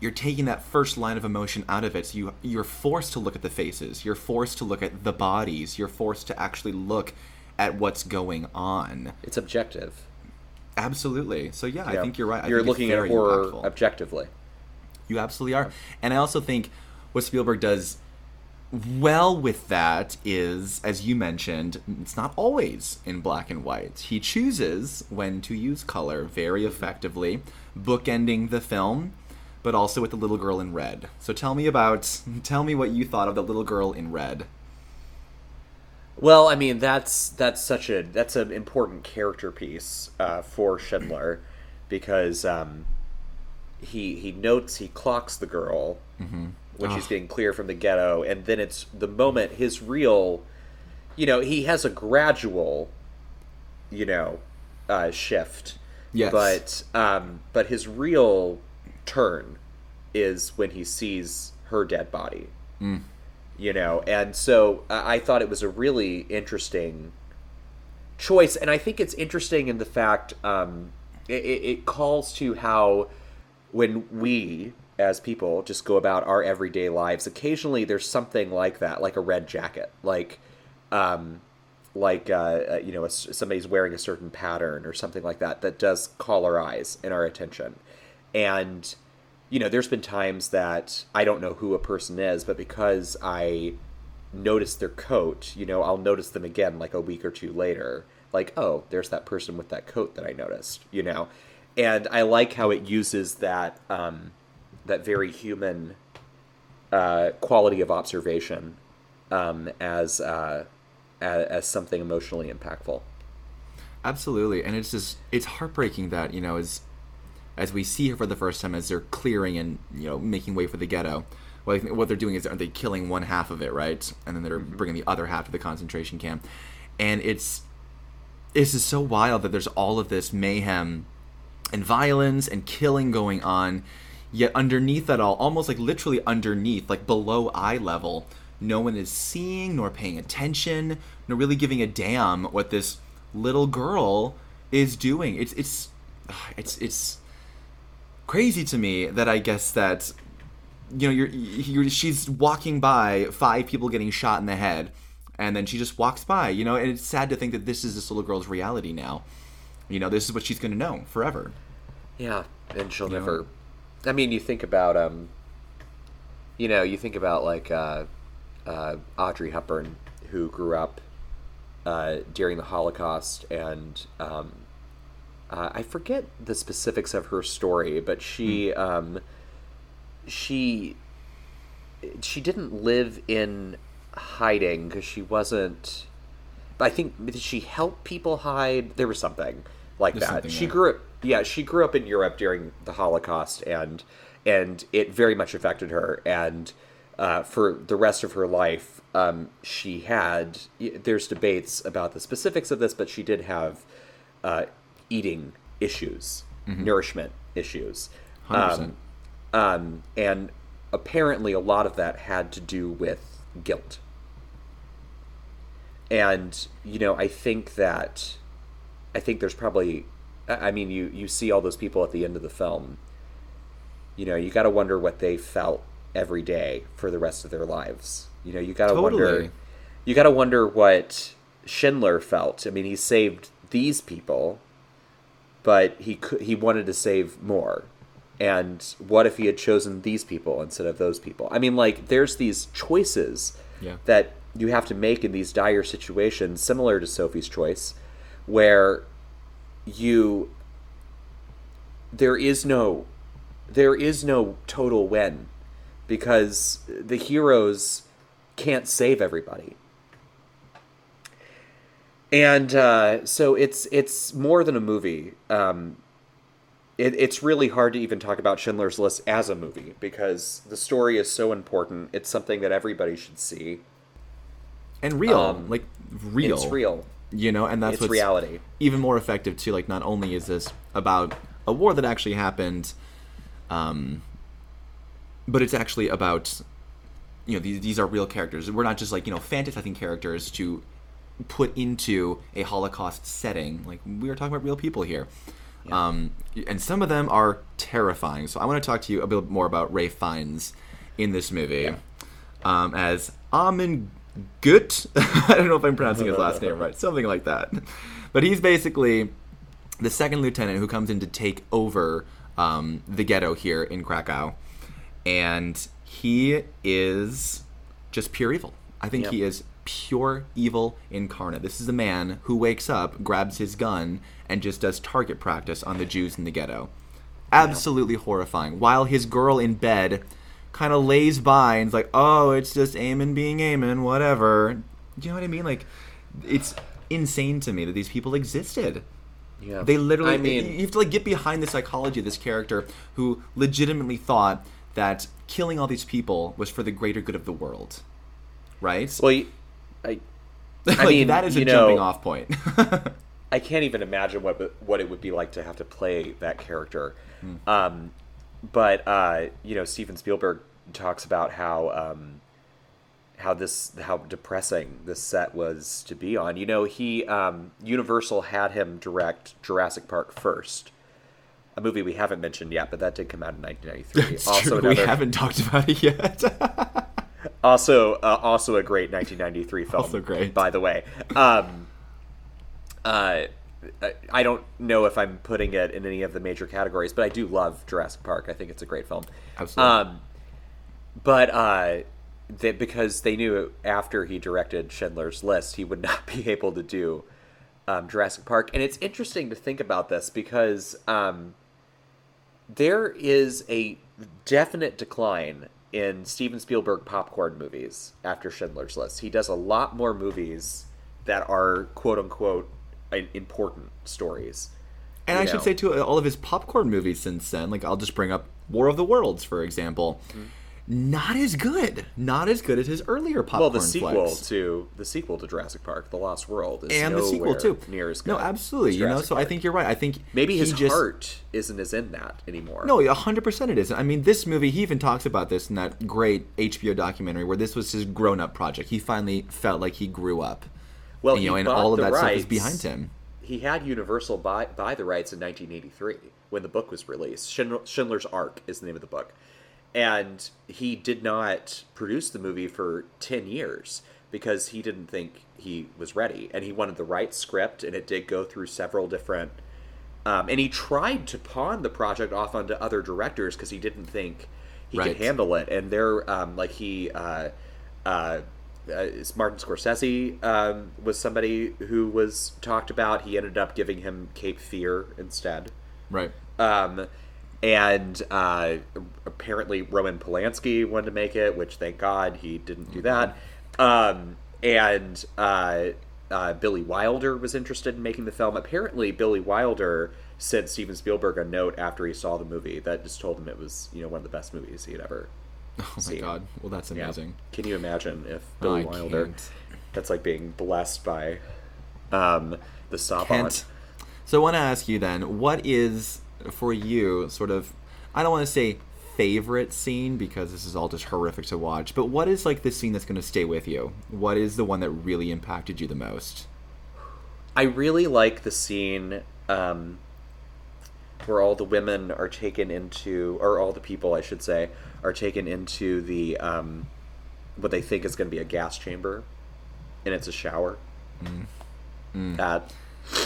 you're taking that first line of emotion out of it. So you you're forced to look at the faces. You're forced to look at the bodies. You're forced to actually look at what's going on. It's objective. Absolutely. So yeah, I think you're right. I You're looking at horror impactful. objectively. You absolutely are. And I also think what Spielberg does well with that is, as you mentioned, it's not always in black and white. He chooses when to use color very effectively, bookending the film, but also with the little girl in red. So tell me about, *laughs* tell me what you thought of the little girl in red. Well, I mean that's that's such a that's an important character piece uh, for Schindler because um, he he notes he clocks the girl when she's Ah. getting clear from the ghetto, and then it's the moment his real, you know, he has a gradual, you know, uh, shift. Yes. But um, but his real turn is when he sees her dead body Mm. you know and so I I thought it was a really interesting choice and i think it's interesting in the fact um, it it calls to how when we as people just go about our everyday lives occasionally there's something like that like a red jacket. Like um, like uh, uh, you know somebody's wearing a certain pattern or something like that that does call our eyes and our attention. And you know there's been times that i don't know who a person is but because i notice their coat you know i'll notice them again like a week or two later. Like oh there's that person with that coat that i noticed you know and i like how it uses that um, that very human uh, quality of observation um, as, uh, as as something emotionally impactful Absolutely, and it's just it's heartbreaking that you know as as we see her for the first time as they're clearing and you know making way for the ghetto. Well, what they're doing is are they killing one half of it, right? And then they're bringing the other half to the concentration camp, and it's it's just so wild that there's all of this mayhem and violence and killing going on. Yet underneath that all, almost like literally underneath, like below eye level, no one is seeing nor paying attention, nor really giving a damn what this little girl is doing. It's it's it's it's crazy to me that I guess that you know you're, you're she's walking by five people getting shot in the head and then she just walks by you know and it's sad to think that this is this little girl's reality now you know this is what she's going to know forever Yeah, and she'll You know? never. I mean, you think about um. You know, you think about like uh, uh, Audrey Hepburn, who grew up uh, during the Holocaust, and um, uh, I forget the specifics of her story, but she um, she she didn't live in hiding because she wasn't. I think she helped people hide? There was something like There's that. She grew up. Yeah, she grew up in Europe during the Holocaust, and and it very much affected her. And uh, for the rest of her life, um, she had. There's debates about the specifics of this, but she did have uh, eating issues, Mhm. nourishment issues. 100%. Um, um, and apparently, a lot of that had to do with guilt. And you know, I think that I think there's probably I mean, you you see all those people at the end of the film. You know, you got to wonder what they felt every day for the rest of their lives. You know, you got to wonder you got to wonder what Schindler felt. I mean, he saved these people, but he could he wanted to save more. And what if he had chosen these people instead of those people? I mean, like, there's these choices Yeah. that you have to make in these dire situations, similar to Sophie's choice, where you there is no there is no total win because the heroes can't save everybody. And uh, so it's it's more than a movie. Um, it, it's really hard to even talk about Schindler's List as a movie because the story is so important. It's something that everybody should see. and real, Um, like real. It's real. You know, and that's It's what's reality. Even more effective too. Like, not only is this about a war that actually happened, um, but it's actually about you know these these are real characters. We're not just like you know fantasizing characters to put into a Holocaust setting. Like we are talking about real people here. Um, and some of them are terrifying. So I want to talk to you a bit more about Ralph Fiennes in this movie um, as Amon Gut. *laughs* I don't know if I'm pronouncing his last name right, something like that. But he's basically the second lieutenant who comes in to take over um, the ghetto here in Krakow, and he is just pure evil. I think Yep. he is pure evil incarnate. This is a man who wakes up, grabs his gun, and just does target practice on the Jews in the ghetto. Absolutely horrifying. While his girl in bed kind of lays by and's like, "Oh, it's just Eamon being Eamon, whatever." Do you know what I mean? Like, it's insane to me that these people existed. Yeah. They literally. I mean- you have to like get behind the psychology of this character who legitimately thought that killing all these people was for the greater good of the world, right? Well, I, *laughs* I Like, mean, that is a you jumping off point. I can't even imagine what what it would be like to have to play that character. Hmm. Um, but uh, you know, Steven Spielberg talks about how um, how this how depressing this set was to be on. You know, he um, Universal had him direct Jurassic Park first, a movie we haven't mentioned yet, but that did come out in 1993. It's also, true, we haven't talked about it yet. *laughs* also uh, also a great 1993 film Also great. by the way um uh I- I don't know if I'm putting it in any of the major categories, but I do love Jurassic Park. I think it's a great film. Absolutely. Um, but uh, that because they knew after he directed Schindler's List, he would *laughs* not be able to do um, Jurassic Park. And it's interesting to think about this because um, there is a definite decline in Steven Spielberg popcorn movies after Schindler's List. He does a lot more movies that are quote unquote important stories. And I should say too, all of his popcorn movies since then, like I'll just bring up War of the Worlds for example, Mm-hmm. not as good, not as good as his earlier popcorn. well, the sequel to the sequel to Jurassic Park, The Lost World, is and the sequel too. near as good. no, absolutely. You know, so I think you're right. I think maybe his just, heart isn't as in that anymore. No, hundred percent it isn't. I mean, this movie. He even talks about this in that great HBO documentary where this was his grown-up project. He finally felt like he grew up. Well, you know, and all of that stuff is behind him. He had Universal buy buy the rights in 1983 when the book was released. Schindler's Ark is the name of the book, and he did not produce the movie for 10 years because he didn't think he was ready, and he wanted the right script, and it did go through several different. Um, and he tried to pawn the project off onto other directors because he didn't think he Right. could handle it. And they're um, like he, uh, uh, uh, Martin Scorsese um, was somebody who was talked about. He ended up giving him Cape Fear instead. Right. Um, and uh, apparently Roman Polanski wanted to make it, which thank God he didn't do that. Um, and uh, uh, Billy Wilder was interested in making the film. Apparently, Billy Wilder sent Steven Spielberg a note after he saw the movie that just told him it was you know one of the best movies he had ever. Oh my seen. god. Well, that's Yeah. amazing. Can you imagine if Billy Wilder? can't. That's like being blessed by um, the. Can't. So I want to ask you then, what is for you sort of I don't want to say favorite scene because this is all just horrific to watch, but what is like the scene that's going to stay with you? What is the one that really impacted you the most? I really like the scene um, where all the women are taken into, or all the people, I should say, are taken into the um, what they think is going to be a gas chamber, and it's a shower. Mm. That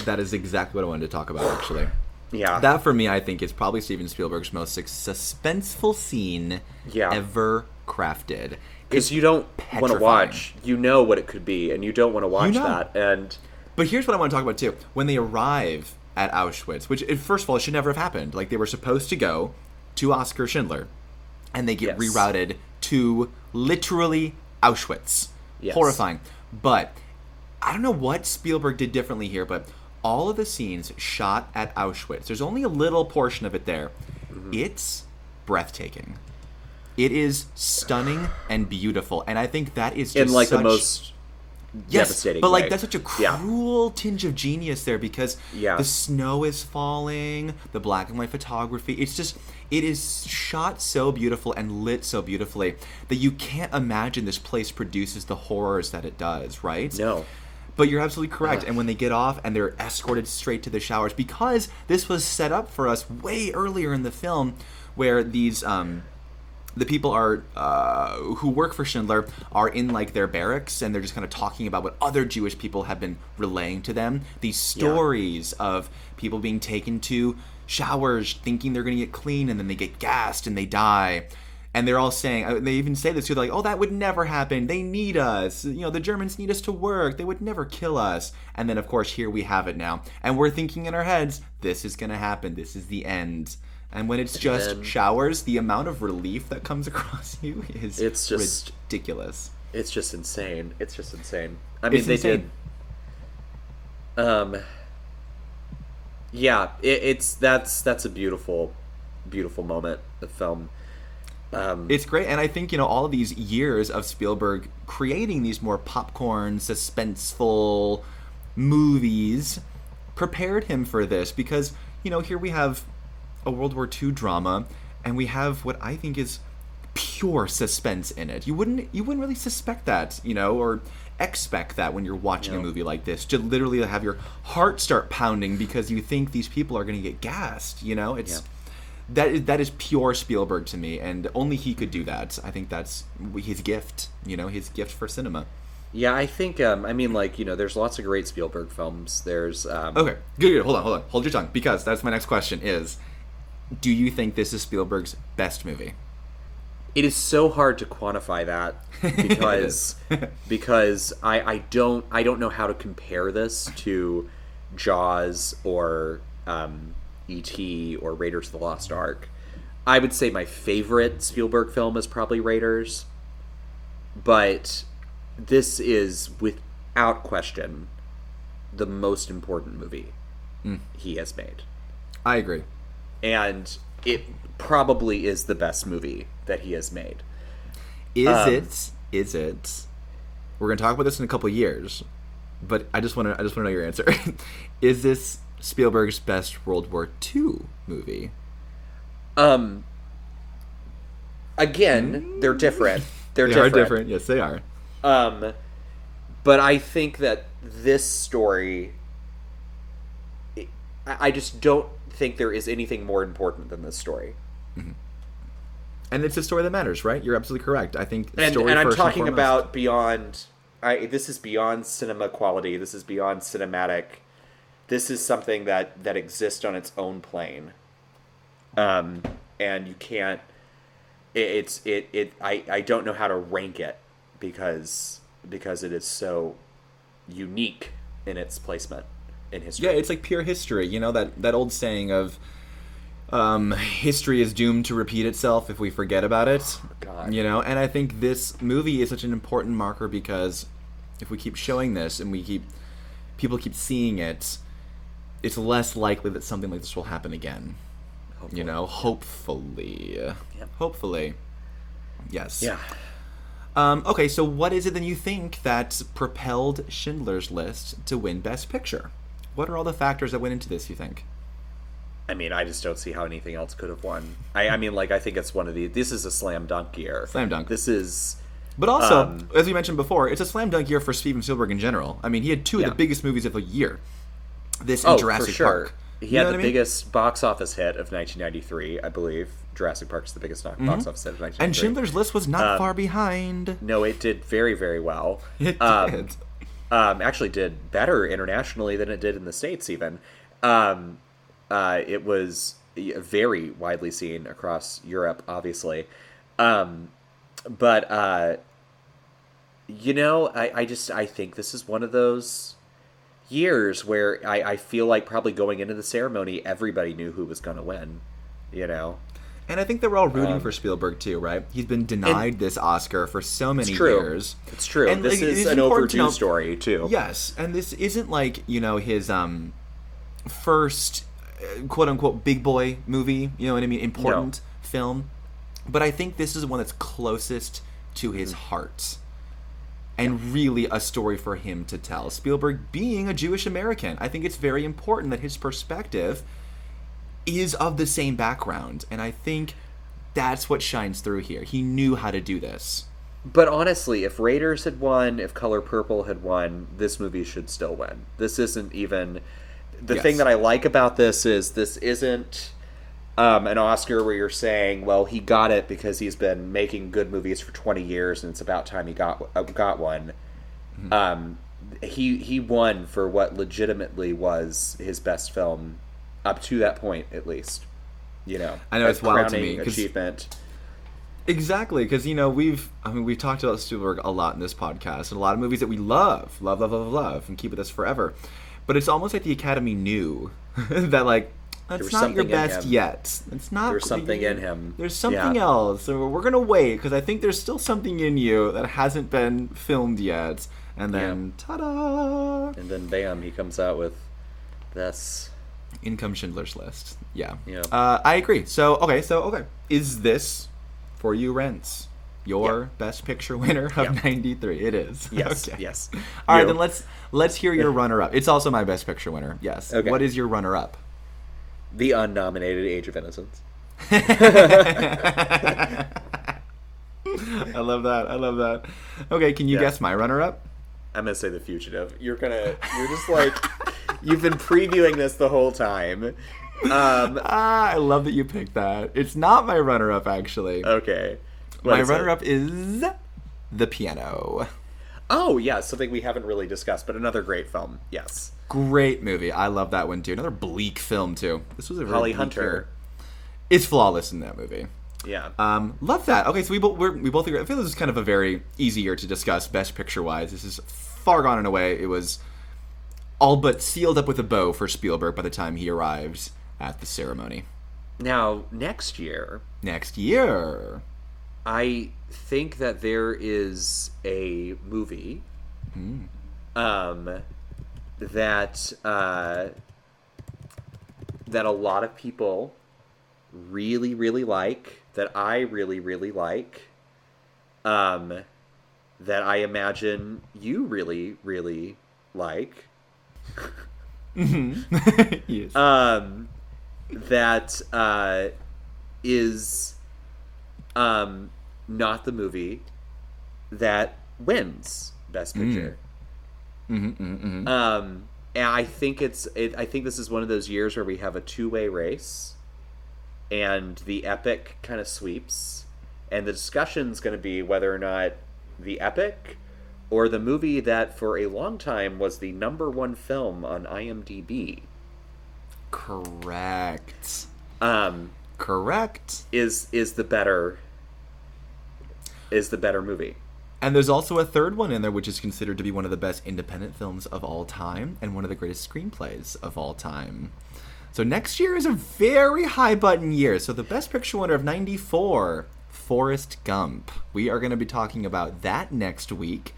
That is exactly what I wanted to talk about actually. Yeah. That for me, I think is probably Steven Spielberg's most suspenseful scene Yeah. ever crafted. because you don't want to watch. You know what it could be, and you don't want to watch know. that. And But here's what I want to talk about too. When they arrive at Auschwitz, which it- first of all, it should never have happened. Like they were supposed to go to Oskar Schindler, and they get Yes. rerouted to literally Auschwitz. Yes. Horrifying. But I don't know what Spielberg did differently here, but all of the scenes shot at Auschwitz, there's only a little portion of it there. Mm-hmm. It's breathtaking. It is stunning and beautiful, and I think that is just in like the most yes, devastating but like way. that's such a Yeah. cruel tinge of genius there because Yeah. the snow is falling, the black and white photography. It's just it is shot so beautiful and lit so beautifully that you can't imagine this place produces the horrors that it does, right? No. But you're absolutely correct. And when they get off and they're escorted straight to the showers, because this was set up for us way earlier in the film, where these um, the people are uh, who work for Schindler are in like their barracks and they're just kind of talking about what other Jewish people have been relaying to them. These stories of people being taken to showers thinking they're going to get clean and then they get gassed and they die. And they're all saying, uh, they even say this too, they're like, oh, that would never happen. They need us. You know, the Germans need us to work. They would never kill us. And then, of course, here we have it now. And we're thinking in our heads, this is going to happen. This is the end. And when it's just showers, the amount of relief that comes *laughs* across you is It's just- ridiculous. It's just insane. It's just insane. I mean, It's they insane. did. Um. Yeah, it, it's that's that's a beautiful, beautiful moment. The film. Um, It's great, and I think you know all of these years of Spielberg creating these more popcorn, suspenseful movies prepared him for this because you know here we have a World War II drama, and we have what I think is pure suspense in it. You wouldn't you wouldn't really suspect that, you know, or expect that when you're watching a movie like this to literally have your heart start pounding because you think these people are going to get gassed. You know, it's that is that is pure Spielberg to me, and only he could do that. I think that's his gift. You know, his gift for cinema. yeah, I think. Um, I mean, like you know, there's lots of great Spielberg films. There's. Um, Okay, good, good. Hold on, hold on, hold your tongue, because that's my next question. Is do you think this is Spielberg's best movie? It is so hard to quantify that *laughs* because because I, I don't I don't know how to compare this to Jaws or um, E.T. or Raiders of the Lost Ark. I would say my favorite Spielberg film is probably Raiders, but this is without question the most important movie Mm. he has made I agree. And it probably is the best movie that he has made. Is Um, it? Is it? We're gonna talk about this in a couple years, but I just want to. I just want to know your answer. *laughs* is this Spielberg's best World War II movie? Um. Again, they're different. They're they different. are different. Yes, they are. Um, but I think that this story, I I just don't think there is anything more important than this story. And it's a story that matters, right? You're absolutely correct. I think And story and I'm talking foremost. about beyond. I this is beyond cinema quality. This is beyond cinematic. This is something that that exists on its own plane. Um, and you can't. It, it's it it. I I don't know how to rank it because because it is so unique in its placement in history. Yeah, it's like pure history. You know that that old saying of um, history is doomed to repeat itself if we forget about it. God. You know, and I think this movie is such an important marker because if we keep showing this and we keep people keep seeing it, it's less likely that something like this will happen again. You know, hopefully. Hopefully. Yes. Yeah. Um, okay, so what is it then you think that propelled Schindler's List to win Best Picture? What are all the factors that went into this, you think? I mean, I just don't see how anything else could have won. I, I mean, like, I think it's one of the. This is a slam dunk year. Slam dunk. This is. But also, Um, as we mentioned before, it's a slam dunk year for Steven Spielberg in general. I mean, he had two Yeah. of the biggest movies of the year. This and Oh, Jurassic for sure. Park. He You had the I mean? biggest box office hit of 1993, I believe. Jurassic Park's the biggest box Mhm. office hit of 1993. And Schindler's List was not Um, far behind. No, it did very, very well. *laughs* It um, did. Um, actually, did better internationally than it did in the states, even. Um, Uh, it was very widely seen across Europe, obviously. Um, but uh, you know, I, I just I think this is one of those years where I, I feel like probably going into the ceremony, everybody knew who was going to win. You know, And I think they were all rooting Um, for Spielberg too, right? He's been denied this Oscar for so many it's true. years. It's true. And, this like, is an important to overdue story too. Yes, and this isn't like you know his um first uh, quote unquote big boy movie. You know what I mean? Important film, but I think this is one that's closest to his Mm-hmm. heart, and really a story for him to tell. Spielberg being a Jewish American, I think it's very important that his perspective is of the same background, and I think that's what shines through here. He knew how to do this. But honestly, if Raiders had won, if Color Purple had won, this movie should still win. This isn't even. The Yes. thing that I like about this is this isn't um, an Oscar where you're saying, well, he got it because he's been making good movies for 20 years and it's about time he got uh, got one. Mm-hmm. Um, he he won for what legitimately was his best film up to that point, at least. You know, I know it's wild to me, achievement. Exactly, because you know we've I mean we've talked about Spielberg a lot in this podcast, and a lot of movies that we love, love, love, love, love, and keep with us forever. But it's almost like the Academy knew *laughs* that like that's not your best yet. It's not. There's something in him. There's something Yeah. else. So we're gonna wait because I think there's still something in you that hasn't been filmed yet. And then ta-da! And then bam, he comes out with this. In comes Schindler's List. Yeah. Yeah. Uh, I agree. So okay, so okay, is this for you, Rents? Your best picture winner of Yeah. '93. It is. Yes, *laughs* Okay. yes. All right, You. then let's let's hear your *laughs* runner-up. It's also my best picture winner. Yes. Okay. What is your runner-up? The unnominated Age of Innocence. *laughs* I love that. I love that. Okay, can you Yeah. guess my runner-up? I'm gonna say The Fugitive. You're gonna. You're just like. you've been previewing this the whole time. Um. *laughs* Ah, I love that you picked that. It's not my runner-up actually. Okay. What my runner-up is The Piano. Oh yeah, something we haven't really discussed, but another great film. Yes. Great movie. I love that one too. Another bleak film too. This was a Holly Hunter. year. It's flawless in that movie. Yeah. Um, love that. Okay, so we both we're, both agree. I feel this is kind of a very easy year to discuss best picture wise. This is far gone and away. It was all but sealed up with a bow for Spielberg by the time he arrives at the ceremony. Now next year, Next year, I think that there is a movie um, that uh, that a lot of people really really like that I really really like um, that I imagine you really really like. *laughs* Yes. um, that uh, is um, not the movie that wins Best Picture. Mm-hmm, Um, and I think it's it, I think this is one of those years where we have a two way race, and the epic kind of sweeps, and the discussion's going to be whether or not the epic or the movie that for a long time was the number one film on IMDb. correct. Um, Correct. is is the better is the better movie. And there's also a third one in there, which is considered to be one of the best independent films of all time and one of the greatest screenplays of all time. So next year is a very high button year. So the best picture winner of 94, Forrest Gump. We are going to be talking about that next week.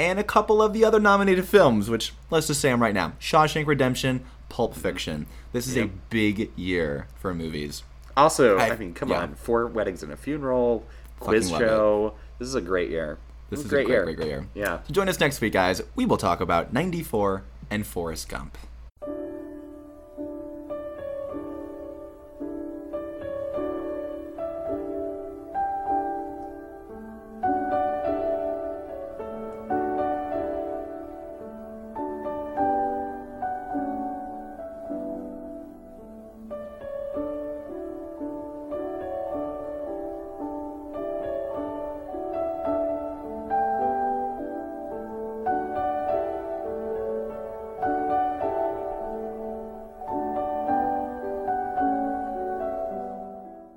And a couple of the other nominated films, which let's just say them right now Shawshank Redemption, Pulp Fiction. This is a big year for movies. Also, I, I- mean, come yeah. on, four weddings and a funeral, quiz show. This is a great year. This is is a great, a great, year. great, great year. Yeah. So join us next week, guys. We will talk about 94 and Forrest Gump.